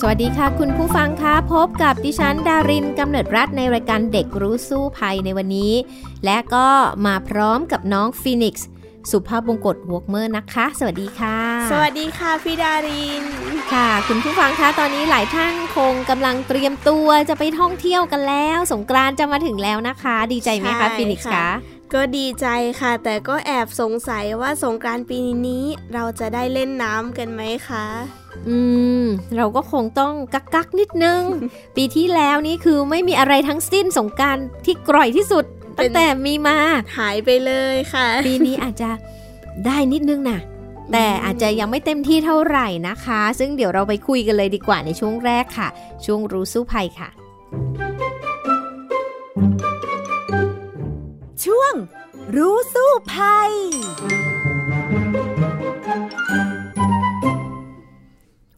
สวัสดีค่ะ คุณผู้ฟังคะพบกับดิฉันดารินกำเนิดรัฐในรายการเด็กรู้สู้ภัยในวันนี้ และก็มาพร้อมกับน้องฟีนิกซ์สุภาพบงกตวอกเมอร์นะคะ สวัสดีค่ะ สวัสดีค่ะพี่ดาริน ค่ะ คุณผู้ฟังคะตอนนี้หลายท่านคงกำลังเตรียมตัวจะไปท่องเที่ยวกันแล้ว สงกรานต์จะมาถึงแล้วนะคะ ดีใจไหมคะฟีนิกซ์คะ ก็ดีใจค่ะ แต่ก็แอบสงสัยว่าสงกรานต์ปีนี้เราจะได้เล่นน้ำกันไหมคะ อืม เราก็คงต้องกักกักๆนิดนึง ปีที่แล้วนี่คือไม่มีอะไรทั้งสิ้นสงกรารที่กร่อยที่สุดตั้งแต่มีมา หายไปเลยค่ะ ปีนี้อาจจะได้นิดนึงนะแต่อาจจะยังไม่เต็มที่เท่าไหร่นะคะ ซึ่งเดี๋ยวเราไปคุยกันเลยดีกว่าในช่วงแรกค่ะ ช่วงรู้สู้ภัยค่ะช่วง รู้สู้ภัย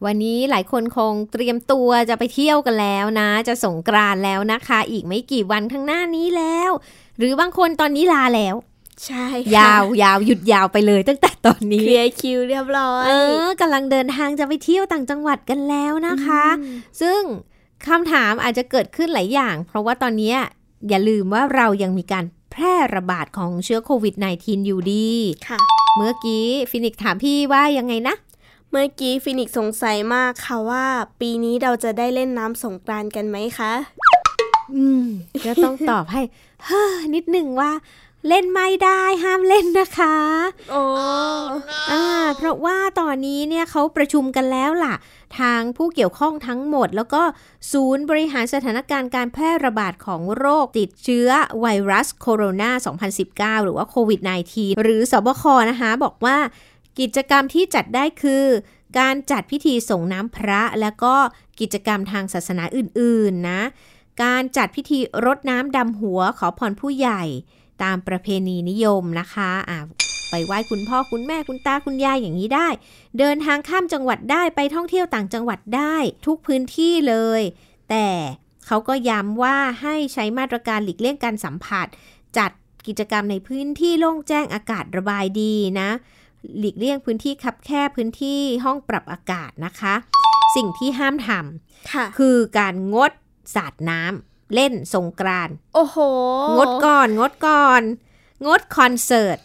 วันนี้หลายคนคงเตรียมตัวจะไปเที่ยวกันแล้วนะ จะสงกรานต์แล้วนะคะ อีกไม่กี่วันข้างหน้านี้แล้ว หรือบางคนตอนนี้ลาแล้วใช่ค่ะยาวยาวหยุดยาวไปเลยตั้งแต่ตอนเคนี้ลียร์คิวเรียบร้อย เออกำลังเดินทางจะไปเที่ยวต่างจังหวัดกันแล้วนะคะอืมซึ่งคำถามอาจจะเกิดขึ้นหลายอย่าง เพราะว่าตอนนี้ อย่าลืมว่าเรายังมีการแพร่ระบาดของเชื้อโควิด -19 อยู่ดี ค่ะ เมื่อกี้ฟินิกซ์ถามพี่ว่ายังไงนะ เมื่อกี้ฟินิกซ์สงสัยมากค่ะว่า ปีนี้เราจะได้เล่นน้ำสงกรานต์กันไหมคะ อืมก็ต้องตอบให้ เฮ้อนิดหนึ่งว่าเล่นไม่ได้ห้ามเล่นนะคะ โอ้อ่า เพราะว่าตอนนี้เนี่ยเขาประชุมกันแล้วล่ะ ทางผู้เกี่ยวข้องทั้งหมด แล้วก็ศูนย์บริหารสถานการณ์การแพร่ระบาดของโรคติดเชื้อไวรัสโคโรนา 2019 หรือว่าโควิด -19 หรือสบคนะคะ บอกว่ากิจกรรมที่จัดได้คือ การจัดพิธีส่งน้ำพระ แล้วก็กิจกรรมทางศาสนาอื่น ๆ นะ การจัดพิธีรดน้ำดำหัวขอพรผู้ใหญ่ ตามประเพณีนิยมนะคะอ่า ไปไหว้คุณพ่อคุณแม่คุณตาคุณยายอย่างนี้ได้ เดินทางข้ามจังหวัดได้ไปท่องเที่ยวต่างจังหวัดได้ ทุกพื้นที่เลย แต่เขาก็ย้ำว่าให้ใช้มาตรการหลีกเลี่ยงการสัมผัส จัดกิจกรรมในพื้นที่โล่งแจ้งอากาศระบายดีนะ หลีกเลี่ยงพื้นที่คับแคบพื้นที่ห้องปรับอากาศนะคะ สิ่งที่ห้ามทค่ะำคือการงดสาดน้ำเล่นสงกรานต์โอ้โห งดก่อน งดก่อน งดคอนเสิร์ต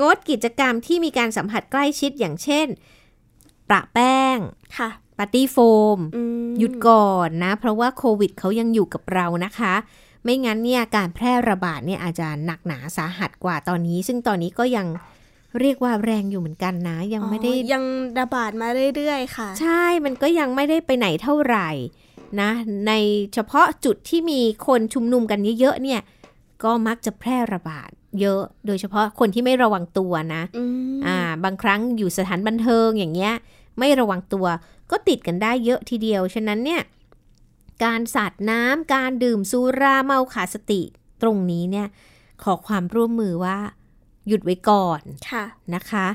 งดกิจกรรมที่มีการสัมผัสใกล้ชิดอย่างเช่น ประแป้งค่ะปาร์ตี้โฟมอืมหยุดก่อนนะ เพราะว่าโควิดเขายังอยู่กับเรานะคะ ไม่งั้นเนี่ยการแพร่ระบาดเนี่ยอาจจะหนักหนาสาหัสกว่าตอนนี้ ซึ่งตอนนี้ก็ยังเรียกว่าแรงอยู่เหมือนกันนะ ยังไม่ได้อ๋อยังระบาดมาเรื่อยๆ ค่ะ ใช่มันก็ยังไม่ได้ไปไหนเท่าไหร่นะ ในเฉพาะจุดที่มีคนชุมนุมกันเยอะๆเนี่ย ก็มักจะแพร่ระบาดเยอะ โดยเฉพาะคนที่ไม่ระวังตัวนะอืมอ่า บางครั้งอยู่สถานบันเทิงอย่างเงี้ย ไม่ระวังตัวก็ติดกันได้เยอะทีเดียว ฉะนั้นเนี่ย การสาดน้ำการดื่มสุราเมาขาดสติตรงนี้เนี่ย ขอความร่วมมือว่า หยุดไว้ก่อนค่ะนะคะ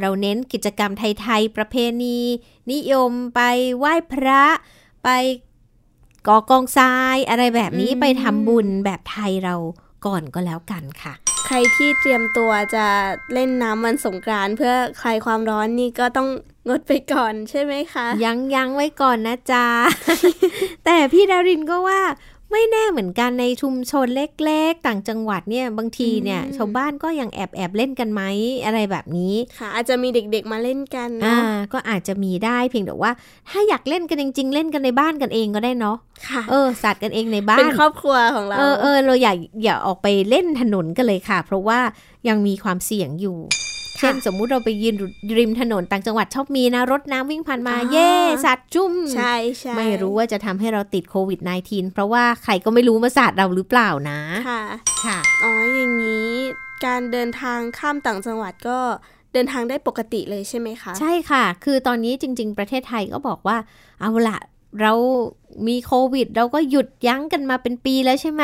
เราเน้นกิจกรรมไทยๆประเพณี นิยมไปไหว้พระไปก่อกองทรายอะไรแบบนี้อืมไปทำบุญแบบไทยเรา ก่อนก็แล้วกันค่ะ ใครที่เตรียมตัวจะเล่นน้ำวันสงกรานต์เพื่อคลายความร้อนนี่ก็ต้องงดไปก่อนใช่ไหมคะ ยังยังไว้ก่อนนะจ๊ะ แต่พี่ดารินก็ว่า ไม่แน่เหมือนกันในชุมชนเล็ก ๆ ต่างจังหวัดเนี่ยบางทีเนี่ยอืมชาวบ้านก็ยังแอบแอบเล่นกันไหมอะไรแบบนี้ค่ะ อาจจะมีเด็กๆมาเล่นกันอ่าเนาะก็อาจจะมีได้เพียงแต่ว่า ถ้าอยากเล่นกันจริง ๆ เล่นกันในบ้านกันเองก็ได้เนาะค่ะเออสัตว์กันเองในบ้าเป็นนครอบครัวของเราเออเออเราอย่าอย่าออกไปเล่นถนนกันเลยค่ะ เพราะว่ายังมีความเสี่ยงอยู่ค่ะ เช่นสมมุติเราไปยืนริมถนนต่างจังหวัดชอบมีนะรถน้ำวิ่งผ่านมาอ่าเย่สัตว์จุ่มใช่ใช่ไม่รู้ว่าจะทำให้เราติดโควิด -19 เพราะว่าใครก็ไม่รู้มาสาดเราหรือเปล่านะ ค่ะ ค่ะ อ๋อ อย่างนี้ การเดินทางข้ามต่างจังหวัดก็เดินทางได้ปกติเลยใช่ไหมคะ ใช่ค่ะ คือตอนนี้จริง ๆ ประเทศไทยก็บอกว่า เอาละเรามีโควิด เราก็หยุดยั้งกันมาเป็นปีแล้วใช่ไหม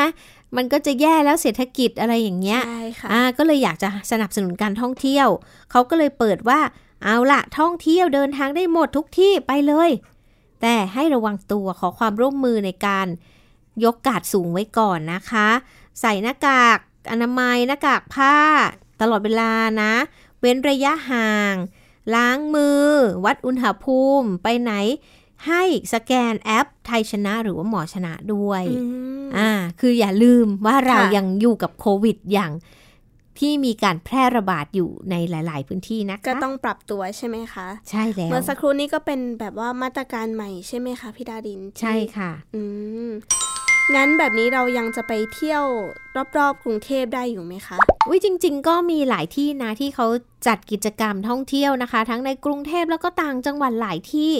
มันก็จะแย่แล้วเศรษฐกิจอะไรอย่างเงี้ยใช่ค่ะอ่าก็เลยอยากจะสนับสนุนการท่องเที่ยว เขาก็เลยเปิดว่าเอาละท่องเที่ยวเดินทางได้หมดทุกที่ไปเลย แต่ให้ระวังตัวขอความร่วมมือในการยกกาดสูงไว้ก่อนนะคะ ใส่หน้ากากอนามัยหน้ากากผ้า ตลอดเวลานะ เว้นระยะห่าง ล้างมือ วัดอุณหภูมิไปไหน ให้สแกนแอปไทยชนะหรือว่าหมอชนะด้วยอืมอ่าคืออย่าลืมว่าเราค่ะยังอยู่กับโควิดอย่างที่มีการแพร่ระบาดอยู่ในหลาย ๆ พื้นที่นะคะก็ต้องปรับตัวใช่ไหมคะ ใช่แล้วเมื่อสักครู่นี้ก็เป็นแบบว่ามาตรการใหม่ใช่ไหมคะพี่ดารินที่ใช่ค่ะ อืม งั้นแบบนี้เรายังจะไปเที่ยวรอบๆกรุงเทพได้อยู่ไหมคะอุ้ยจริง ๆ ก็มีหลายที่นะที่เขาจัดกิจกรรมท่องเที่ยวนะคะ ทั้งในกรุงเทพแล้วก็ต่างจังหวัดหลายที่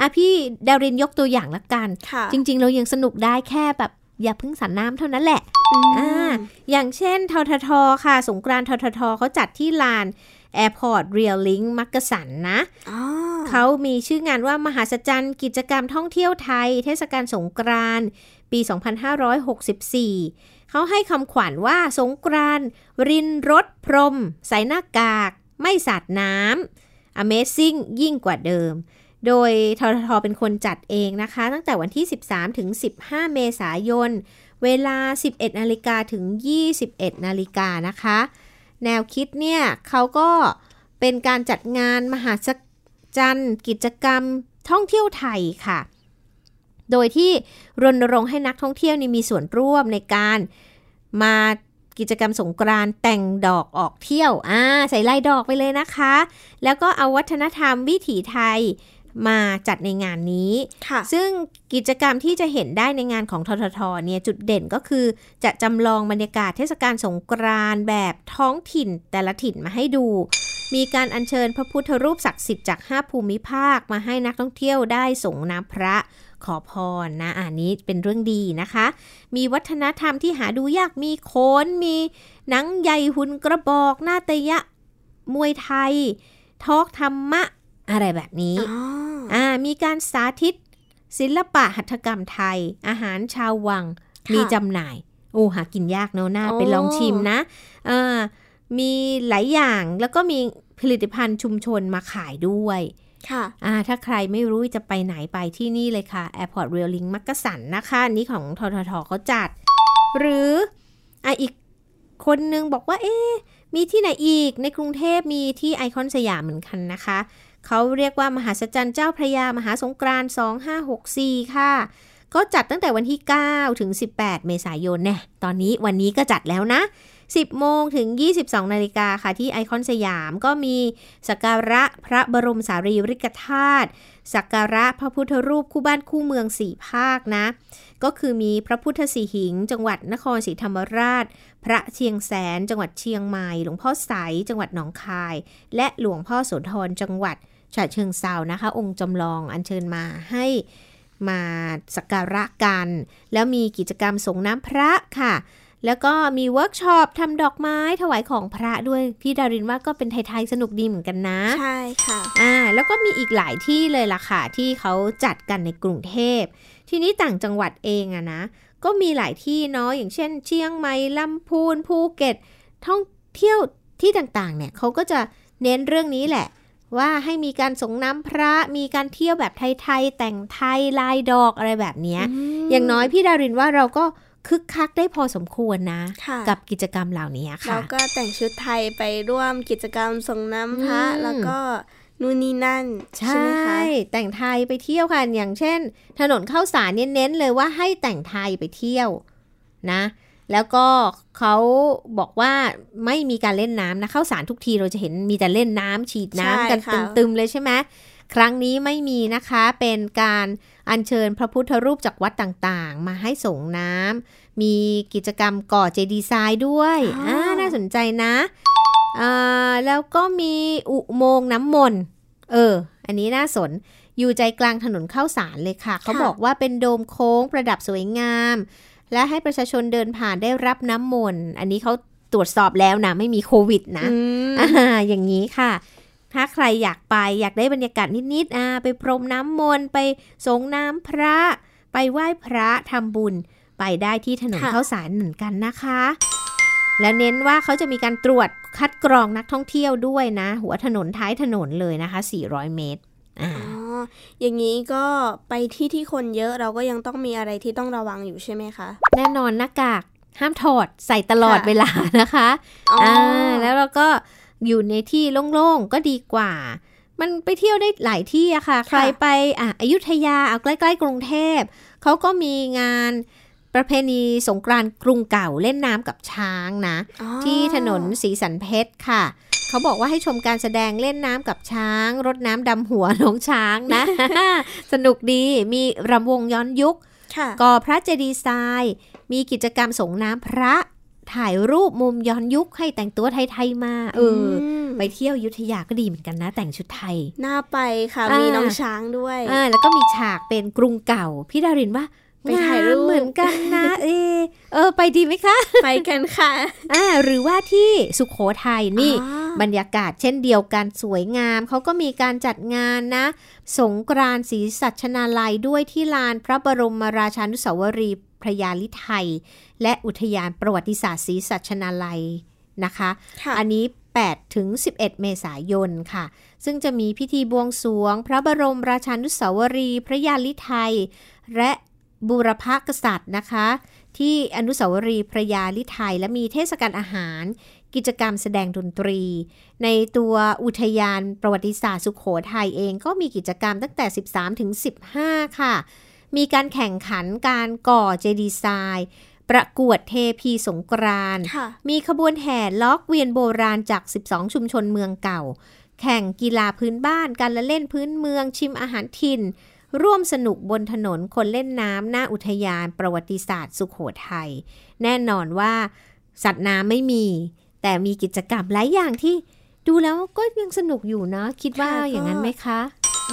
อะพี่ดารินยกตัวอย่างละกันค่ะจริง ๆ เรายังสนุกได้แค่แบบอย่าเพึ่งสันน้ำเท่านั้นแหละมอ่าอย่างเช่นทททค่ะ สงกรานต์ทททเขาจัดที่ลาน Airport Real Link มักกะสันนะอ๋อเขามีชื่องานว่ามหาศจรรย์กิจกรรมท่องเที่ยวไทย เทศกาลสงกรานต์ปี 2564 เขาให้คำขวัญว่าสงกรานต์รินรถพรม ใส่หน้ากาก ไม่สาดน้ำ Amazing ยิ่งกว่าเดิม โดยทททเป็นคนจัดเองนะคะ ตั้งแต่วันที่ 13 ถึง 15 เมษายน เวลา 11 นาฬิกาถึง 21 นาฬิกานะคะ แนวคิดเนี่ยเขาก็เป็นการจัดงานมหาจันทร์กิจกรรมท่องเที่ยวไทยค่ะ โดยที่รณรงค์ให้นักท่องเที่ยวนี่มีส่วนร่วมในการมากิจกรรมสงกรานต์แต่งดอกออกเที่ยวอ่าใส่ลายดอกไปเลยนะคะ แล้วก็เอาวัฒนธรรมวิถีไทย มาจัดในงานนี้ค่ะซึ่งกิจกรรมที่จะเห็นได้ในงานของทททเนี่ยจุดเด่นก็คือจะจำลองบรรยากาศเทศกาลสงกรานต์แบบท้องถิ่นแต่ละถิ่นมาให้ดู มีการอัญเชิญพระพุทธรูปศักดิ์สิทธิ์จาก 5 ภูมิภาคมาให้นักท่องเที่ยวได้ส่งน้ำพระขอพรนะอันนี้เป็นเรื่องดีนะคะ มีวัฒนธรรมที่หาดูยากมีโขน มีหนังใหญ่หุ่นกระบอกนาตยะ มวยไทย ทอกธรรมะ อะไรแบบนี้อ๋ออ่ามีการสาธิต ศิลปะหัตถกรรมไทย อาหารชาววังค่ะมีจำหน่าย โอ้หากินยากเนอะน่าโอ้ไปลองชิมนะอ่ามีหลายอย่างแล้วก็มีผลิตภัณฑ์ชุมชนมาขายด้วยค่ะอ่าถ้าใครไม่รู้จะไปไหนไปที่นี่เลยค่ะ Airport Rail Link มักกะสันนะคะอันนี้ของทททเขาจัด หรืออะอีกคนนึงบอกว่า เอ๊ะมีที่ไหนอีกในกรุงเทพมีที่ไอคอนสยามเหมือนกันนะคะ เขาเรียกว่ามหาศจรรย์เจ้าพระยามหาสงกรานต์2564 ค่ะ ก็จัดตั้งแต่วันที่ 9 ถึง 18 เมษายนเนี่ยตอนนี้วันนี้ก็จัดแล้วนะ 10 โมงถึง 22 นาฬิกาค่ะที่ไอคอนสยามก็มีสักการะพระบรมสารีริกธาตุสักการะพระพุทธรูปคู่บ้านคู่เมืองสี่ภาคนะ ก็คือมีพระพุทธสีหิง จังหวัดนครศรีธรรมราช พระเชียงแสน จังหวัดเชียงใหม่ หลวงพ่อใสจังหวัดหนองคาย และหลวงพ่อโสธรจังหวัด ฉะเชิงเซานะคะ องค์จำลองอัญเชิญมาให้มาสักการะกัน แล้วมีกิจกรรมสรงน้ำพระค่ะ แล้วก็มีเวิร์กช็อปทำดอกไม้ถวายของพระด้วย พี่ดารินว่าก็เป็นไทยๆสนุกดีเหมือนกันนะ ใช่ค่ะ อ่า แล้วก็มีอีกหลายที่เลยล่ะค่ะ ที่เขาจัดกันในกรุงเทพ ทีนี้ต่างจังหวัดเองอะนะ ก็มีหลายที่เนาะ อย่างเช่น เชียงใหม่ลำพูนภูเก็ต ท่องเที่ยวที่ต่างๆ เนี่ยเขาก็จะเน้นเรื่องนี้แหละ ว่าให้มีการส่งน้ำพระมีการเที่ยวแบบไทยๆ แต่งไทยลายดอกอะไรแบบเนี้ยอย่างน้อยพี่ดารินว่าเราก็คึกคักได้พอสมควรนะค่ะกับกิจกรรมเหล่านี้เราค่ะก็แต่งชุดไทยไปร่วมกิจกรรมส่งน้ำพระอืมแล้วก็นู่นนี่นั่น ใช่ใช่ไหมคะแต่งไทยไปเที่ยวค่ะอย่างเช่น ถนนข้าวสารเนี่ยเน้นเลยว่าให้แต่งไทยไปเที่ยวนะ แล้วก็เขาบอกว่าไม่มีการเล่นน้ำนะข้าวสารทุกทีเราจะเห็นมีแต่เล่นน้ำฉีดน้ำกันใช่ค่ะตึมๆเลยใช่ไหมครั้งนี้ไม่มีนะคะเป็นการอัญเชิญพระพุทธรูปจากวัดต่างๆ มาให้ส่งน้ำมีกิจกรรมก่อเจดีย์ทรายด้วยอ่าน่าสนใจนะอ่าแล้วก็มีอุโมงค์น้ำมนต์เออ อันนี้น่าสนอยู่ใจกลางถนนข้าวสารเลยค่ะ เขาบอกว่าเป็นโดมโค้งประดับสวยงาม และให้ประชาชนเดินผ่านได้รับน้ำมนต์อันนี้เขาตรวจสอบแล้วนะ ไม่มีโควิดนะอืมอ่าอย่างนี้ค่ะ ถ้าใครอยากไปอยากได้บรรยากาศนิดๆอ่าไปพรมน้ำมนต์ไปสงน้ำพระ ไปไหว้พระทำบุญ ไปได้ที่ถนนค่ะข้าวสารเหมือนกันนะคะ แล้วเน้นว่าเขาจะมีการตรวจคัดกรองนักท่องเที่ยวด้วยนะ หัวถนนท้ายถนนเลยนะคะ 400 เมตรอ่า อ๋ออย่างนี้ก็ไปที่ที่คนเยอะเราก็ยังต้องมีอะไรที่ต้องระวังอยู่ใช่ไหมคะ แน่นอนหน้ากากห้ามถอดใส่ตลอดค่ะเวลานะคะอ๋ออ่าแล้วเราก็อยู่ในที่โล่งๆก็ดีกว่า มันไปเที่ยวได้หลายที่อะค่ะ ใครไปอะอยุธยาเอาใกล้ๆกรุงเทพเขาก็มีงานประเพณีสงกรานต์กรุงเก่าเล่นน้ำกับช้างนะอ๋อที่ถนนสีสันเพชรค่ะ เขาบอกว่าให้ชมการแสดงเล่นน้ำกับช้าง รดน้ำดำหัวน้องช้างนะ สนุกดีมีรำวงย้อนยุคค่ะก่อพระเจดีย์ทราย มีกิจกรรมส่งน้ำพระถ่ายรูปมุมย้อนยุคให้แต่งตัวไทยๆมา เอออมไปเที่ยวอยุธยาก็ดีเหมือนกันนะ แต่งชุดไทย น่าไปค่ะอ่ามีมีน้องช้างด้วย อ่า แล้วก็มีฉากเป็นกรุงเก่า พี่ดารินว่า ไปถ่ายรูปงมเหมือนกันนะเออเออ ไปดีไหมคะ ไปกันค่ะ อ่า หรือว่าที่สุขโขทัยนี่อ๋อบรรยากาศเช่นเดียวกันสวยงาม เขาก็มีการจัดงานนะ สงกรานต์ศรีสัชนาลัยด้วยที่ลานพระบรมราชานุสาวรีย์พระยาลิไทย และอุทยานประวัติศาสตร์ศรีสัชนาลัยนะคะค่ะอันนี้8ถึง 11 เมษายนค่ะ ซึ่งจะมีพิธีบวงสรวง พระบรมราชานุสาวรีย์พระยาลิไทย และ บูรพกษัตริย์นะคะ ที่อนุสาวรีย์พระยาลิไทยและมีเทศกาลอาหาร กิจกรรมแสดงดนตรี ในตัวอุทยานประวัติศาสตร์สุขโขทัยเองก็มีกิจกรรมตั้งแต่ 13ถึง15 ค่ะ มีการแข่งขันการก่อเจดีย์ทรายประกวดเทพีสงกรานต์ค่ะมีขบวนแห่ล้อเกวียนโบราณจาก 12 ชุมชนเมืองเก่า แข่งกีฬาพื้นบ้าน การละเล่นพื้นเมืองชิมอาหารถิ่น ร่วมสนุกบนถนนคนเล่นน้ำหน้าอุทยานประวัติศาสตร์สุขโขทัยแน่นอนว่าสัตว์น้ำไม่มี แต่มีกิจกรรมหลายอย่างที่ดูแล้วก็ยังสนุกอยู่นะ คิดว่าอย่างนั้นไหมคะ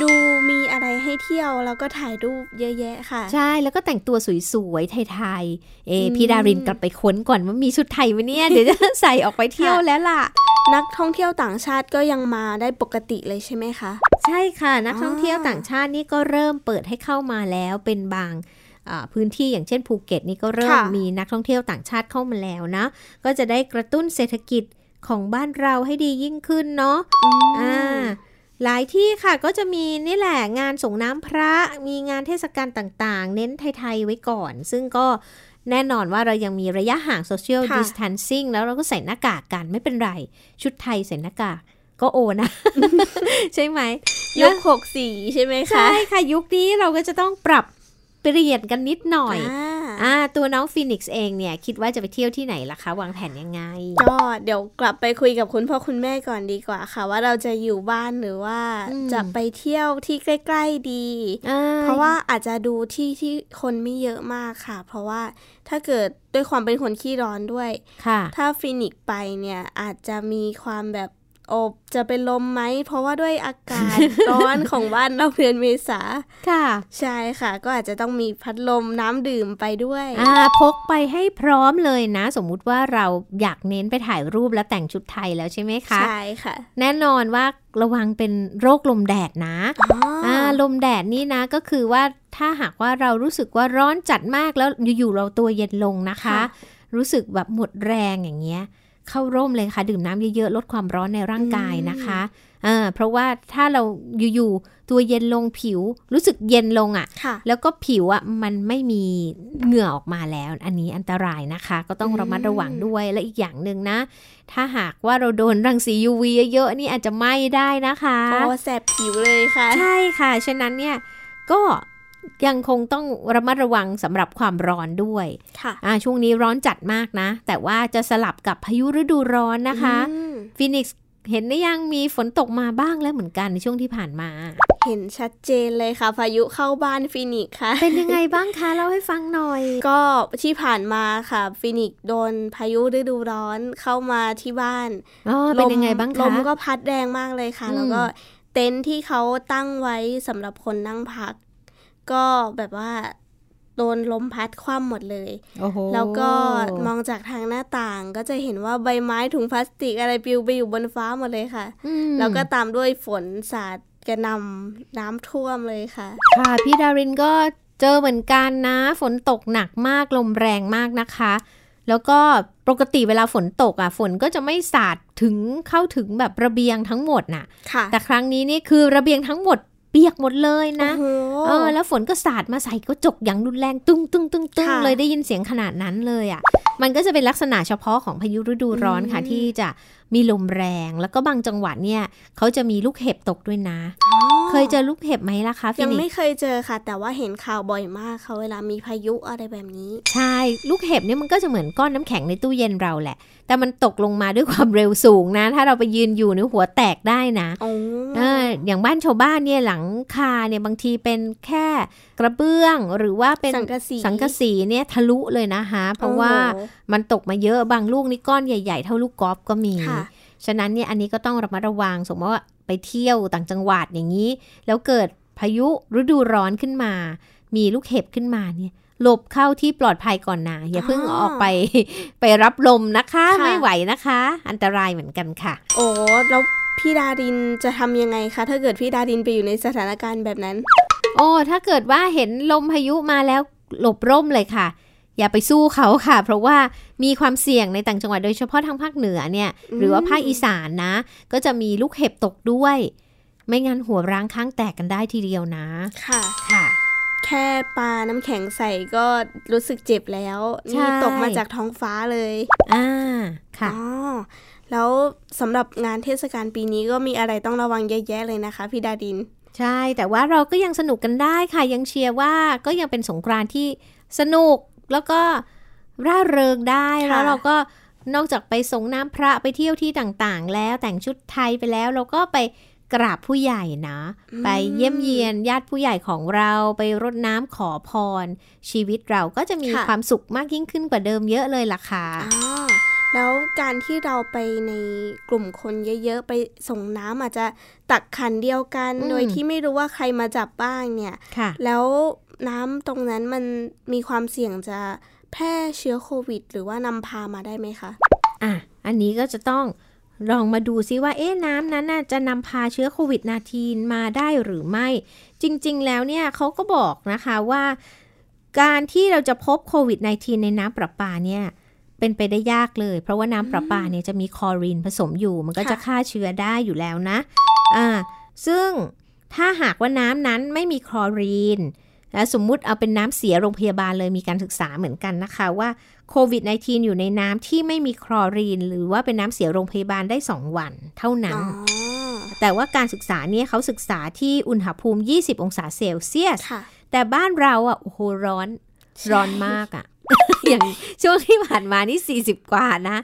ดูมีอะไรให้เที่ยวแล้วก็ถ่ายรูปเยอะแยะค่ะ ใช่แล้วก็แต่งตัวสวยๆไทยๆเอะอืมพี่ดารินกลับไปค้นก่อนว่ามีชุดไทยไหมเนี่ยเดี๋ยวจะใส่ออกไปเที่ยวค่ะแล้วล่ะ นักท่องเที่ยวต่างชาติก็ยังมาได้ปกติเลยใช่ไหมคะ ใช่ค่ะ นักท่องเที่ยวอ่าต่างชาตินี่ก็เริ่มเปิดให้เข้ามาแล้วเป็นบางอ่าพื้นที่อย่างเช่นภูเก็ตนี่ก็เริ่มค่ะมีนักท่องเที่ยวต่างชาติเข้ามาแล้วนะ ก็จะได้กระตุ้นเศรษฐกิจของบ้านเราให้ดียิ่งขึ้นเนาะอ่า หลายที่ค่ะก็จะมีนี่แหละงานส่งน้ำพระ มีงานเทศกาลต่างๆ เน้นไทย ๆ ไว้ก่อน ซึ่งก็แน่นอนว่าเรายังมีระยะห่าง social ค่ะ distancing แล้วเราก็ใส่หน้ากากกันไม่เป็นไร ชุดไทยใส่หน้ากากก็โอนะ ใช่ไหม ยุคหกสี่ใช่ไหมคะ ใช่ค่ะ ยุคนี้เราก็จะต้องปรับ เปลี่ยนกันนิดหน่อยอ่าอ่าตัวน้องฟีนิกซ์เองเนี่ย คิดว่าจะไปเที่ยวที่ไหนล่ะคะ วางแผนยังไง ก็เดี๋ยวกลับไปคุยกับคุณพ่อคุณแม่ก่อนดีกว่าค่ะ ว่าเราจะอยู่บ้านหรือว่าอืมจะไปเที่ยวที่ใกล้ ๆดีอ่เพราะว่าอาจจะดูที่ที่คนไม่เยอะมากค่ะ เพราะว่าถ้าเกิดด้วยความเป็นคนขี้ร้อนด้วยค่ะถ้าฟินิกซ์ไปเนี่ยอาจจะมีความแบบ อบจะเป็นลมไหม เพราะว่าด้วยอากาศร้อนของบ้านเราเดือนเมษาค่ะ ใช่ค่ะ ก็อาจจะต้องมีพัดลมน้ำดื่มไปด้วยอ่าพกไปให้พร้อมเลยนะ สมมุติว่าเราอยากเน้นไปถ่ายรูปแล้วแต่งชุดไทยแล้วใช่ไหมคะ ใช่ค่ะ แน่นอนว่าระวังเป็นโรคลมแดดนะอ๋อออ่าลมแดดนี่นะก็คือว่าถ้าหากว่าเรารู้สึกว่าร้อนจัดมากแล้วอยู่ๆเราตัวเย็นลงนะคะค่ะรู้สึกแบบหมดแรงอย่างเงี้ย เข้าร่มเลยค่ะ ดื่มน้ำเยอะๆลดความร้อนในร่างกายนะคะอ่าเพราะว่าถ้าเราอยู่ๆตัวเย็นลงผิวรู้สึกเย็นลงอะ่ะค่ะแล้วก็ผิวอะ่ะมันไม่มีเหงื่อออกมาแล้ว อันนี้อันตรายนะคะ ก็ต้องอืมระมัดระวังด้วยและอีกอย่างหนึ่งนะ ถ้าหากว่าเราโดนรังสี UV เยอะๆนี่อาจจะไหม้ได้นะคะโอ้แสบผิวเลยค่ะ ใช่ค่ะ ฉะนั้นเนี่ยก็ ยังคงต้องระมัดระวังสำหรับความร้อนด้วยค่ะอ่าช่วงนี้ร้อนจัดมากนะ แต่ว่าจะสลับกับพายุฤดูร้อนนะคะอืมฟินิกซ์เห็นได้ยังมีฝนตกมาบ้างแล้วเหมือนกันในช่วงที่ผ่านมา เห็นชัดเจนเลยค่ะ พายุเข้าบ้านฟินิกส์ค่ะ เป็นยังไงบ้างคะเล่าให้ฟังหน่อย ก็ที่ผ่านมาค่ะ ฟินิกส์โดนพายุฤดูร้อนเข้ามาที่บ้านอ๋อเป็นยังไงบ้างลคะมก็พัดแรงมากเลยค่ะอืมแล้วก็เต็นท์ที่เขาตั้งไว้สำหรับคนนั่งพัก ก็แบบว่าโดนลมพัดคว่ำหมดเลยโอ้โหแล้วก็มองจากทางหน้าต่างก็จะเห็นว่าใบไม้ถุงพลาสติกอะไรปลิวไปอยู่บนฟ้าหมดเลยค่ะอืมแล้วก็ตามด้วยฝนสาดกระหนำน้ำท่วมเลยค่ะ ค่ะพี่ดารินก็เจอเหมือนกันนะ ฝนตกหนักมากลมแรงมากนะคะ แล้วก็ปกติเวลาฝนตกอะ ฝนก็จะไม่สาดถึงเข้าถึงแบบระเบียงทั้งหมดน่ะค่ะแต่ครั้งนี้นี่คือระเบียงทั้งหมด เปียกหมดเลยนะโอ้โหเออแล้วฝนก็สาดมาใส่กระจกอย่างรุนแรงตึ้งตึ้งตึ้งตึ้งค่ะเลยได้ยินเสียงขนาดนั้นเลยอะ มันก็จะเป็นลักษณะเฉพาะของพายุฤดูร้อนค่ะอืมที่จะมีลมแรง แล้วก็บางจังหวัดเนี่ยเขาจะมีลูกเห็บตกด้วยนะอ๋อเคยเจอลูกเห็บไหมล่ะคะฟิยังนิกไม่เคยเจอค่ะ แต่ว่าเห็นข่าวบ่อยมากค่ะเวลามีพายุอะไรแบบนี้ ใช่ลูกเห็บเนี่ยมันก็จะเหมือนก้อนน้ำแข็งในตู้เย็นเราแหละ แต่มันตกลงมาด้วยความเร็วสูงนะ ถ้าเราไปยืนอยู่เนี่ยหัวแตกได้นะโอ้เอออย่างบ้านชาวบ้านเนี่ยหลังคาเนี่ยบางทีเป็นแค่กระเบื้องหรือว่าเป็นสังกะสีสังกะสีเนี่ยทะลุเลยนะคะ เพราะว่าโอ้โหมันตกมาเยอะบางลูกนี่ก้อนใหญ่ ๆ เท่าลูกกอล์ฟก็มีค่ะฉะนั้นเนี่ยอันนี้ก็ต้องระมัดระวังสมมติว่าไปเที่ยวต่างจังหวัดอย่างนี้ แล้วเกิดพายุฤดูร้อนขึ้นมา มีลูกเห็บขึ้นมาเนี่ยหลบเข้าที่ปลอดภัยก่อนนะอย่าเพิ่งอ๋อออกไปไปรับลมนะคะค่ะไม่ไหวนะคะ อันตรายเหมือนกันค่ะ โอ้แล้วพี่ดารินจะทำยังไงคะถ้าเกิดพี่ดารินไปอยู่ในสถานการณ์แบบนั้น โอ้ถ้าเกิดว่าเห็นลมพายุมาแล้วหลบร่มเลยค่ะ อย่าไปสู้เขาค่ะ เพราะว่ามีความเสี่ยงในต่างจังหวัดโดยเฉพาะทางภาคเหนือเนี่ยอืมหรือว่าภาคอีสานนะ ก็จะมีลูกเห็บตกด้วย ไม่งั้นหัวร้างข้างแตกกันได้ทีเดียวนะ ค่ะค่ะ แค่ปลาน้ำแข็งใส่ก็รู้สึกเจ็บแล้วใช่นี่ตกมาจากท้องฟ้าเลยอ่าค่ะอ๋อแล้วสำหรับงานเทศกาลปีนี้ก็มีอะไรต้องระวังเยอะแยะเลยนะคะพี่ดาดินใช่ แต่ว่าเราก็ยังสนุกกันได้ค่ะ ยังเชียร์ว่าก็ยังเป็นสงกรานต์ที่สนุก แล้วก็ร่าเริงได้ค่ะแล้วเราก็นอกจากไปส่งน้ำพระไปเที่ยวที่ต่างๆ แล้วแต่งชุดไทยไปแล้ว เราก็ไปกราบผู้ใหญ่นะ ไปเยี่ยมเยียนญาติผู้ใหญ่ของเราไปรดน้ำขอพร ชีวิตเราก็จะมีค่ะความสุขมากยิ่งขึ้นกว่าเดิมเยอะเลยล่ะค่ะอ่าแล้วการที่เราไปในกลุ่มคนเยอะ ๆ ไปส่งน้ำอาจจะตักขันเดียวกันอืมโดยที่ไม่รู้ว่าใครมาจับบ้างเนี่ยค่ะแล้ว น้ำตรงนั้นมันมีความเสี่ยงจะแพร่เชื้อโควิด หรือว่านำพามาได้ไหมคะ อะ อันนี้ก็จะต้องลองมาดูซิว่า เอ๊ะ น้ำนั้นน่ะจะนำพาเชื้อโควิด -19 มาได้หรือไม่ จริง ๆ แล้วเนี่ยเขาก็บอกนะคะว่า การที่เราจะพบโควิด -19 ในน้ำประปาเนี่ยเป็นไปได้ยากเลย เพราะว่าน้ำประปาเนี่ยจะมีคลอรีนผสมอยู่ มันก็จะค่ะฆ่าเชื้อได้อยู่แล้วนะ อ่า ซึ่งถ้าหากว่าน้ำนั้นไม่มีคลอรีน และสมมุติเอาเป็นน้ำเสียโรงพยาบาลเลยมีการศึกษาเหมือนกันนะคะว่าโควิด -19 อยู่ในน้ำที่ไม่มีคลอรีน หรือว่าเป็นน้ำเสียโรงพยาบาลได้ 2 วันเท่านั้นอ๋อแต่ว่าการศึกษาเนี่ยเขาศึกษาที่อุณหภูมิ 20 องศาเซลเซียสค่ะแต่บ้านเราอะโอ้โหร้อนใช่ร้อนมากอะ อย่างช่วงที่ผ่านมานี่ 40 กว่านะ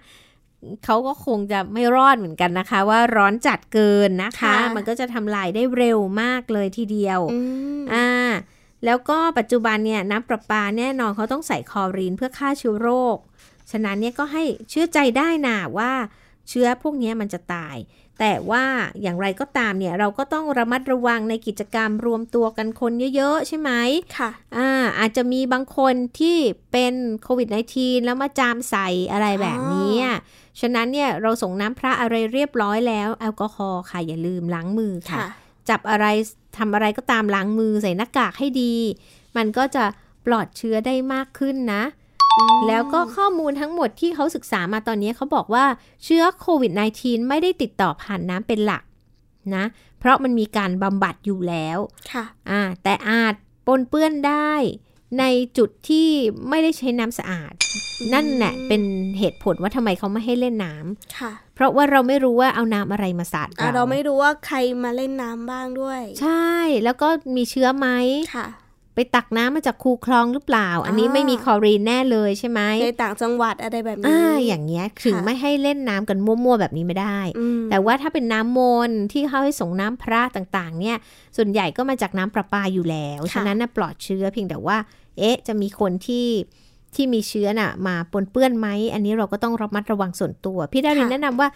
เขาก็คงจะไม่รอดเหมือนกันนะคะ ว่าร้อนจัดเกินนะคะมันก็จะทำลายได้เร็วมากเลยทีเดียวอืมอ่า แล้วก็ปัจจุบันเนี่ยน้ำประปาแน่นอนเขาต้องใส่คลอรีนเพื่อฆ่าเชื้อโรค ฉะนั้นเนี่ยก็ให้เชื่อใจได้นะว่าเชื้อพวกเนี้ยมันจะตาย แต่ว่าอย่างไรก็ตามเนี่ยเราก็ต้องระมัดระวังในกิจกรรมรวมตัวกันคนเยอะๆ ใช่ไหมค่ะอ่าอาจจะมีบางคนที่เป็นโควิด -19 แล้วมาจามใส่อะไรแบบนี้อะฉะนั้นเนี่ยเราส่งน้ำพระอะไรเรียบร้อยแล้ว แอลกอฮอล์ค่ะอย่าลืมล้างมือค่ะค่ะ จับอะไรทำอะไรก็ตามล้างมือใส่หน้ากากให้ดี มันก็จะปลอดเชื้อได้มากขึ้นนะ แล้วก็ข้อมูลทั้งหมดที่เขาศึกษามาตอนนี้เขาบอกว่าเชื้อโควิด -19 ไม่ได้ติดต่อผ่านน้ำเป็นหลักนะ เพราะมันมีการบำบัดอยู่แล้วค่ะอ่าแต่อาจปนเปื้อนได้ในจุดที่ไม่ได้ใช้น้ำสะอาด นั่นแหละเป็นเหตุผลว่าทำไมเขาไม่ให้เล่นน้ำค่ะ เพราะว่าเราไม่รู้ว่าเอาน้ำอะไรมาสาดอะเราเราไม่รู้ว่าใครมาเล่นน้ำบ้างด้วย ใช่ แล้วก็มีเชื้อไหมค่ะ ไปตักน้ำมาจากคูคลองหรือเปล่า อันนี้อ่าไม่มีคลอรีนแน่เลยใช่ไหมในต่างจังหวัดอะไรแบบนี้อ่าอย่างเงี้ยถึงค่ะไม่ให้เล่นน้ำกันมั่วๆแบบนี้ไม่ได้อืมแต่ว่าถ้าเป็นน้ำมนต์ที่เขาให้ส่งน้ำพระต่างๆ เนี่ย ส่วนใหญ่ก็มาจากน้ำประปาอยู่แล้วค่ะฉะนั้นน่ะปลอดเชื้อเพียงแต่ว่า เอ๊ะ จะมีคนที่ ที่มีเชื้อน่ะมาปนเปื้อนไหม อันนี้เราก็ต้องระมัดระวังส่วนตัว พี่ดารินแนะนำว่า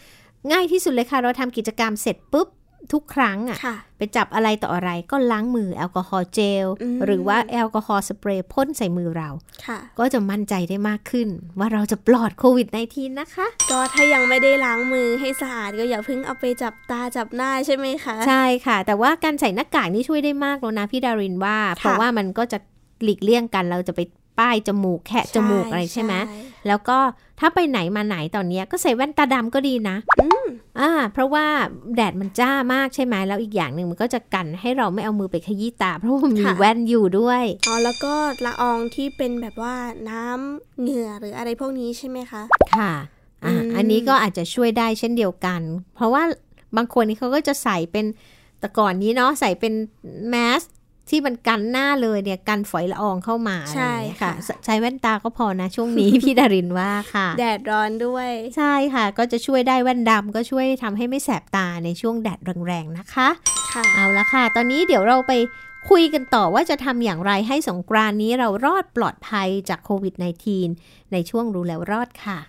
ง่ายที่สุดเลยค่ะ เราทำกิจกรรมเสร็จปุ๊บไปทุกครั้งอะค่ะ ไปจับอะไรต่ออะไรก็ล้างมือแอลกอฮอล์เจลอืมหรือว่าแอลกอฮอล์สเปรย์พ่นใส่มือเราค่ะก็จะมั่นใจได้มากขึ้น ว่าเราจะปลอดโควิด -19 นะคะ ก็ถ้ายังไม่ได้ล้างมือให้สะอาดก็อย่าเพิ่งเอาไปจับตาจับหน้าใช่ไหมคะ ใช่ค่ะ แต่ว่าการใส่หน้ากากนี่ช่วยได้มากแล้วนะพี่ดารินว่า เพราะว่ามันก็จะหลีกเลี่ยงกันเราจะไป ป้ายจมูกแคะจมูกอะไรใช่ไหมแล้วก็ถ้าไปไหนมาไหนตอนเนี้ยก็ใส่แว่นตาดำก็ดีนะอืมอ่าเพราะว่าแดดมันจ้ามากใช่ไหมแล้วอีกอย่างหนึ่งมันก็จะกันให้เราไม่เอามือไปขยี้ตา เพราะว่ามันมีค่ะแว่นอยู่ด้วยอ๋อแล้วก็ละอองที่เป็นแบบว่าน้ำเหงื่อหรืออะไรพวกนี้ใช่ไหมคะ ค่ะอ่าอืมอันนี้ก็อาจจะช่วยได้เช่นเดียวกัน เพราะว่าบางคนนี่เขาก็จะใส่เป็นแต่ก่อนนี้เนาะใส่เป็นแมส ที่มันกันหน้าเลยเนี่ยกันฝอยละอองเข้ามาอะไรอย่างเงี้ยค่ะ ใช้แว่นตาก็พอนะ ช่วงนี้พี่ดารินว่าค่ะ แดดร้อนด้วย ใช่ค่ะ ก็จะช่วยได้แว่นดำก็ช่วยทำให้ไม่แสบตาในช่วงแดดแรงๆนะคะค่ะเอาละค่ะ ตอนนี้เดี๋ยวเราไปคุยกันต่อว่าจะทำอย่างไรให้สงกรานต์นี้เรารอดปลอดภัยจากโควิด -19 ในช่วงรู้แล้วรอดค่ะ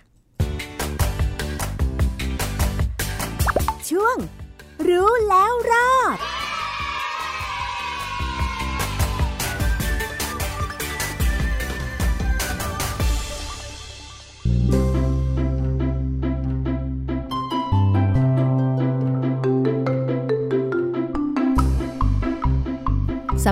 ช่วง รู้แล้วรอด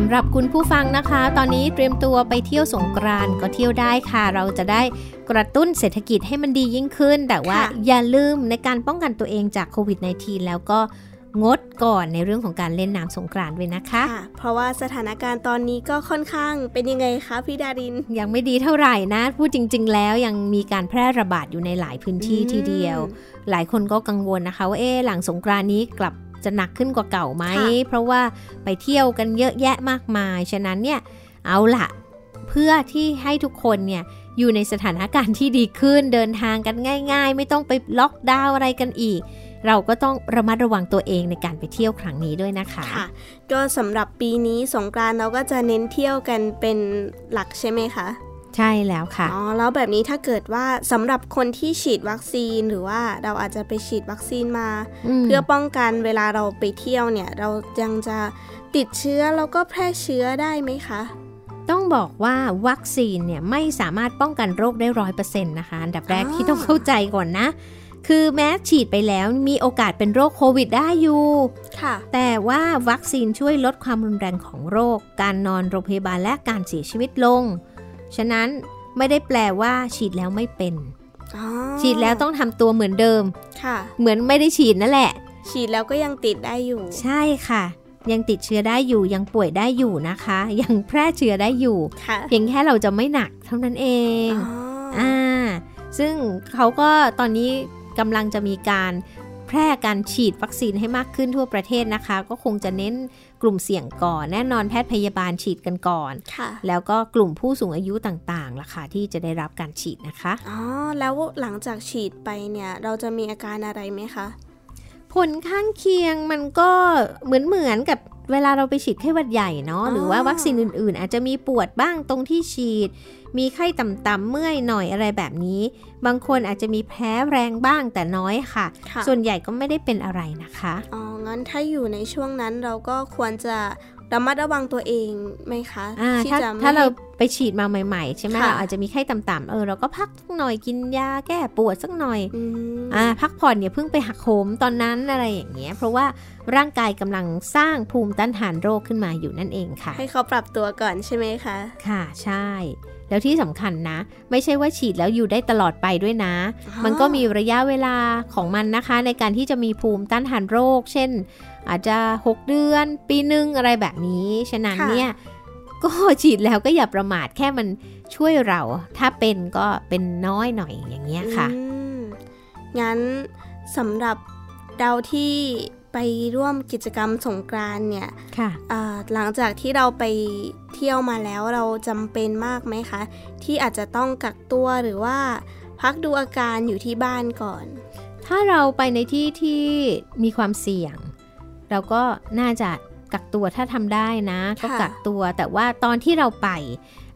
ำหรับคุณผู้ฟังนะคะ ตอนนี้เตรียมตัวไปเที่ยวสงกรานต์ก็เที่ยวได้ค่ะ เราจะได้กระตุ้นเศรษฐกิจให้มันดียิ่งขึ้น แต่ว่าค่ะอย่าลืมในการป้องกันตัวเองจากโควิด -19 แล้วก็งดก่อนในเรื่องของการเล่นน้ำสงกรานต์ด้วยนะคะค่ะเพราะว่าสถานการณ์ตอนนี้ก็ค่อนข้างเป็นยังไงคะพี่ดาริน ยังไม่ดีเท่าไหร่นะ พูดจริง ๆ แล้วยังมีการแพร่ระบาดอยู่ในหลายพื้นที่อืมทีเดียว หลายคนก็กังวลนะคะว่าเอ๊ะหลังสงกรานต์นี้กลับ จะหนักขึ้นกว่าเก่าไหมค่ะเพราะว่าไปเที่ยวกันเยอะแยะมากมาย ฉะนั้นเนี่ยเอาละเพื่อที่ให้ทุกคนเนี่ยอยู่ในสถานการณ์ที่ดีขึ้นเดินทางกันง่าย ๆ ไม่ต้องไปล็อกดาวน์อะไรกันอีก เราก็ต้องระมัดระวังตัวเองในการไปเที่ยวครั้งนี้ด้วยนะคะค่ะก็สำหรับปีนี้สงกรานต์เราก็จะเน้นเที่ยวกันเป็นหลักใช่ไหมคะ ใช่แล้วค่ะ อ๋อ แล้วแบบนี้ถ้าเกิดว่าสำหรับคนที่ฉีดวัคซีนหรือว่าเราอาจจะไปฉีดวัคซีนมามเพื่อป้องกันเวลาเราไปเที่ยวเนี่ย เรายังจะติดเชื้อแล้วก็แพร่เชื้อได้ไหมคะ ต้องบอกว่าวัคซีนเนี่ยไม่สามารถป้องกันโรคได้ร้อยเปอร์เซ็นต์นะคะ อันดับแรกอ๋อที่ต้องเข้าใจก่อนนะคือแม้ฉีดไปแล้วมีโอกาสเป็นโรคโควิดได้อยู่ ค่ะ แต่ว่าวัคซีนช่วยลดความรุนแรงของโรค การนอนโรงพยาบาลและการเสียชีวิตลง ฉะนั้นไม่ได้แปลว่า ฉีดแล้วไม่เป็นอ๋อฉีดแล้วต้องทำตัวเหมือนเดิม ค่ะ เหมือนไม่ได้ฉีดนั่นแหละ ฉีดแล้วก็ยังติดได้อยู่ ใช่ค่ะ ยังติดเชื้อได้อยู่ ยังป่วยได้อยู่นะคะ ยังแพร่เชื้อได้อยู่ค่ะเพียงแค่เราจะไม่หนักเท่านั้นเองอ๋อออ่าซึ่งเขาก็ตอนนี้กำลังจะมีการ แพร่การฉีดวัคซีนให้มากขึ้นทั่วประเทศนะคะ ก็คงจะเน้นกลุ่มเสี่ยงก่อน แน่นอนแพทย์พยาบาลฉีดกันก่อนค่ะแล้วก็กลุ่มผู้สูงอายุต่างๆล่ะค่ะที่จะได้รับการฉีดนะคะ อ๋อ แล้วหลังจากฉีดไปเนี่ย เราจะมีอาการอะไรไหมคะ ผลข้างเคียงมันก็เหมือนเหมือนๆกับเวลาเราไปฉีดไข้หวัดใหญ่เนาะอ๋อหรือว่าวัคซีนอื่น ๆ อาจจะมีปวดบ้างตรงที่ฉีด มีไข้ต่ำๆเมื่อยหน่อยอะไรแบบนี้ บางคนอาจจะมีแพ้แรงบ้างแต่น้อยค่ะค่ะส่วนใหญ่ก็ไม่ได้เป็นอะไรนะคะอ๋องั้นถ้าอยู่ในช่วงนั้นเราก็ควรจะระมัดระวังตัวเไหมคะอ่าที่ถ้าจะไม่ถ้าเรา ไปฉีดมาใหม่ๆ ใช่ไหมค่ะเราอาจจะมีไข้ต่ำๆเออเราก็พักสักหน่อยกินยาแก้ปวดสักหน่อยอืมอ่าพักผ่อนอย่าเพิ่งไปหักโหมตอนนั้นอะไรอย่างเงี้ย เพราะว่าร่างกายกำลังสร้างภูมิต้านทานโรคขึ้นมาอยู่นั่นเองค่ะ ให้เขาปรับตัวก่อนใช่ไหมคะค่ะใช่แล้วที่สำคัญนะ ไม่ใช่ว่าฉีดแล้วอยู่ได้ตลอดไปด้วยนะอ๋อมันก็มีระยะเวลาของมันนะคะ ในการที่จะมีภูมิต้านทานโรค เช่น อาจจะ 6 เดือน ปีหนึ่งอะไรแบบนี้ ฉะนั้นเนี่ย ก็ฉีดแล้วก็อย่าประมาทแค่มันช่วยเรา ถ้าเป็นก็เป็นน้อยหน่อยอย่างเงี้ยค่ะอืมงั้นสำหรับเราที่ไปร่วมกิจกรรมสงกรานต์เนี่ยค่ะอ่าหลังจากที่เราไปเที่ยวมาแล้วเราจำเป็นมากไหมคะ ที่อาจจะต้องกักตัวหรือว่าพักดูอาการอยู่ที่บ้านก่อน ถ้าเราไปในที่ที่มีความเสี่ยง เราก็น่าจะ กักตัวถ้าทำได้นะ ก็ค่ะกักตัวแต่ว่าตอนที่เราไป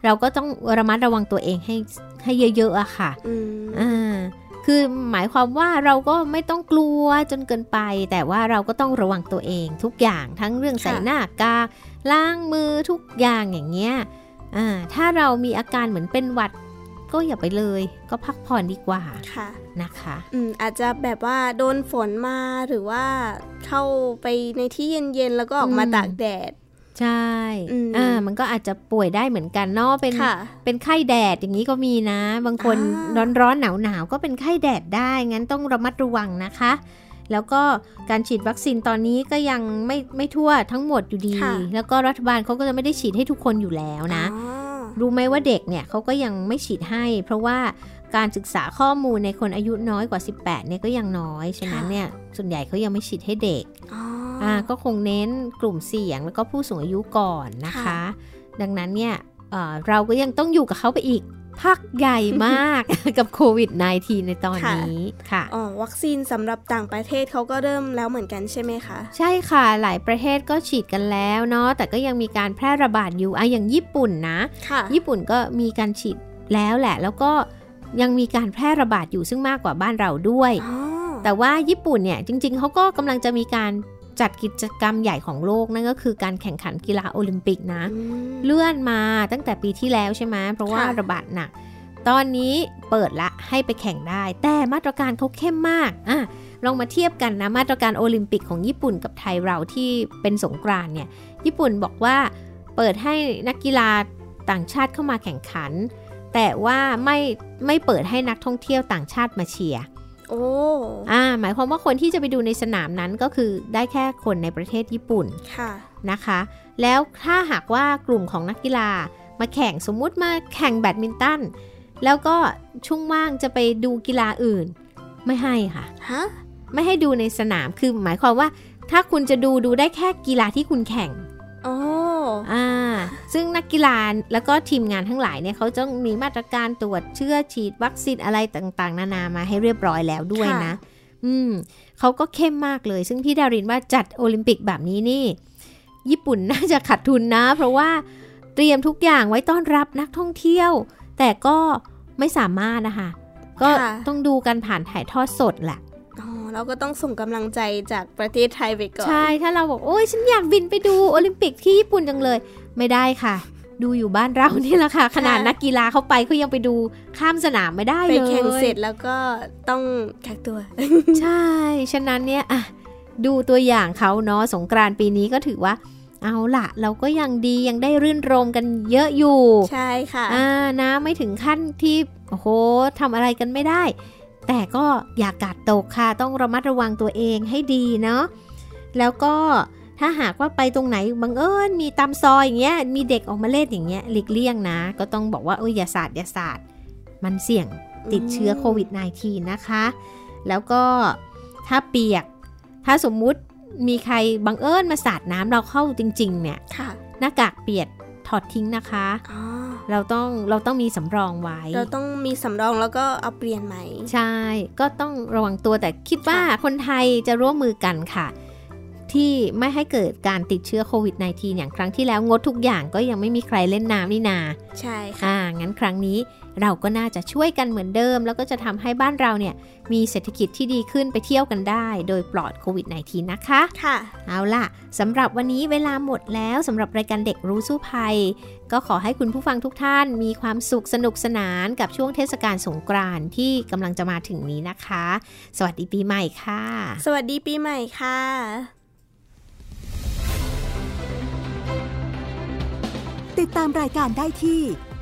เราก็ต้องระมัดระวังตัวเองให้ให้เยอะๆอะค่ะอืมอ่าคือหมายความว่าเราก็ไม่ต้องกลัวจนเกินไป แต่ว่าเราก็ต้องระวังตัวเองทุกอย่างทั้งเรื่องใส่หน้ากากล้างมือทุกอย่างอย่างเงี้ยอ่าถ้าเรามีอาการเหมือนเป็นหวัด ก็อย่าไปเลย ก็พักผ่อนดีกว่าค่ะ นะคะอืมอาจจะแบบว่าโดนฝนมาหรือว่าเข้าไปในที่เย็นๆแล้วก็ออกมาอืมตากแดดใช่อืมอ่ามันก็อาจจะป่วยได้เหมือนกันเนาะเป็นค่ะเป็นไข้แดดอย่างนี้ก็มีนะ บางคนอ่าร้อนร้อนหนาวหนาวๆก็เป็นไข้แดดได้ งั้นต้องระมัดระวังนะคะ แล้วก็การฉีดวัคซีนตอนนี้ก็ยังไม่ไม่ทั่วทั้งหมดอยู่ดีค่ะแล้วก็รัฐบาลเขาก็จะไม่ได้ฉีดให้ทุกคนอยู่แล้วนะอ๋อรู้ไหมว่าเด็กเนี่ยเขาก็ยังไม่ฉีดให้ เพราะว่า การศึกษาข้อมูลในคนอายุน้อยกว่า 18เนี่ยก็ยังน้อย ฉะนั้นเนี่ยส่วนใหญ่เขายังไม่ฉีดให้เด็กอ๋อออ่าก็คงเน้นกลุ่มเสี่ยงแล้วก็ผู้สูงอายุก่อนนะคะค่ะดังนั้นเนี่ยเอ่อเราก็ยังต้องอยู่กับเขาไปอีกพักใหญ่มากกับโควิด -19 ในตอนนี้ค่ะอ๋อวัคซีนสำหรับต่างประเทศเขาก็เริ่มแล้วเหมือนกันใช่ไหมคะ ใช่ค่ะหลายประเทศก็ฉีดกันแล้วเนาะแต่ก็ยังมีการแพร่ระบาดอยู่อะอย่างญี่ปุ่นนะค่ะญี่ปุ่นก็มีการฉีดแล้วแหละ แล้วก็ ยังมีการแพร่ระบาดอยู่ซึ่งมากกว่าบ้านเราด้วยอ๋อแต่ว่าญี่ปุ่นเนี่ยจริง ๆเขาก็กำลังจะมีการจัดกิจกรรมใหญ่ของโลกนั่นก็คือการแข่งขันกีฬาโอลิมปิกนะอืมเลื่อนมาตั้งแต่ปีที่แล้วใช่ไหมเพราะว่าค่ะระบาดหนัก ตอนนี้เปิดละให้ไปแข่งได้ แต่มาตรการเขาเข้มมากอะลองมาเทียบกันนะมาตรการโอลิมปิกของญี่ปุ่นกับไทยเราที่เป็นสงกรานต์เนี่ยญี่ปุ่นบอกว่าเปิดให้นักกีฬาต่างชาติเข้ามาแข่งขัน แต่ว่าไม่ไม่เปิดให้นักท่องเที่ยวต่างชาติมาเชียร์โอ้อ่าหมายความว่าคนที่จะไปดูในสนามนั้นก็คือได้แค่คนในประเทศญี่ปุ่นค่ะนะคะ แล้วถ้าหากว่ากลุ่มของนักกีฬามาแข่งสมมุติมาแข่งแบดมินตันแล้วก็ช่วงว่างจะไปดูกีฬาอื่น ไม่ให้ค่ะฮะไม่ให้ดูในสนามคือหมายความว่า ถ้าคุณจะดูดูได้แค่กีฬาที่คุณแข่งโอ้อ่า ซึ่งนักกีฬาแล้วก็ทีมงานทั้งหลายเนี่ยเขาจะมีมาตรการตรวจเชื้อฉีดวัคซีนอะไรต่างๆ นานามาให้เรียบร้อยแล้วด้วยนะ อืมเขาก็เข้มมากเลย ซึ่งพี่ดารินว่าจัดโอลิมปิกแบบนี้นี่ ญี่ปุ่นน่าจะขาดทุนนะ เพราะว่าเตรียมทุกอย่างไว้ต้อนรับนักท่องเที่ยว แต่ก็ไม่สามารถนะคะ ก็ค่ะต้องดูกันผ่านถ่ายทอดสดแหละอ๋อ เราก็ต้องส่งกำลังใจจากประเทศไทยไปก่อน ใช่ ถ้าเราบอกโอ้ยฉันอยากบินไปดูโอลิมปิกที่ญี่ปุ่นจังเลย ไม่ได้ค่ะ ดูอยู่บ้านเรานี่แหละค่ะ ขนาดนักกีฬาเขาไปเขายังไปดูข้ามสนามไม่ได้ไปเลยแข่งเสร็จแล้วก็ต้องกักตัว ใช่ ฉะนั้นเนี่ยอะดูตัวอย่างเขาเนาะสงกรานต์ปีนี้ก็ถือว่าเอาล่ะเราก็ยังดียังได้รื่นรมกันเยอะอยู่ ใช่ค่ะอ่านะไม่ถึงขั้นที่โอ้โหทำอะไรกันไม่ได้ แต่ก็อย่ากาดตกค่ะ ต้องระมัดระวังตัวเองให้ดีเนาะ แล้วก็ถ้าหากว่าไปตรงไหนบังเอิญมีตามซอยอย่างเงี้ย มีเด็กออกมาเล่นอย่างเงี้ยหลีกเลี่ยงนะ ก็ต้องบอกว่าเอออย่าสาดอย่าสาด มันเสี่ยงติดเชื้อโควิด -19 นะคะ แล้วก็ถ้าเปียก ถ้าสมมุติมีใครบังเอิญมาสาดน้ำเราเข้าจริง ๆ เนี่ยค่ะหน้ากากเปียกถ อดทิ้งนะคะอ๋อเราต้องเราต้องมีสำรองไว้ เราต้องมีสำรองแล้วก็เอาเปลี่ยนใหม่ ใช่ ก็ต้องระวังตัวแต่คิดว่าค่ะคนไทยจะร่วมมือกันค่ะ ที่ไม่ให้เกิดการติดเชื้อโควิด -19 อย่างครั้งที่แล้วงดทุกอย่างก็ยังไม่มีใครเล่นน้ำนี่นา ใช่ค่ะอ่างั้นครั้งนี้ เราก็น่าจะช่วยกันเหมือนเดิม แล้วก็จะทำให้บ้านเราเนี่ยมีเศรษฐกิจที่ดีขึ้นไปเที่ยวกันได้ โดยปลอดโควิด -19 นะคะ ค่ะ เอาล่ะสำหรับวันนี้เวลาหมดแล้วสำหรับรายการเด็กรู้สู้ภัย ก็ขอให้คุณผู้ฟังทุกท่านมีความสุขสนุกสนานกับช่วงเทศกาลสงกรานต์ที่กำลังจะมาถึงนี้นะคะ สวัสดีปีใหม่ค่ะ สวัสดีปีใหม่ค่ะติดตามรายการได้ที่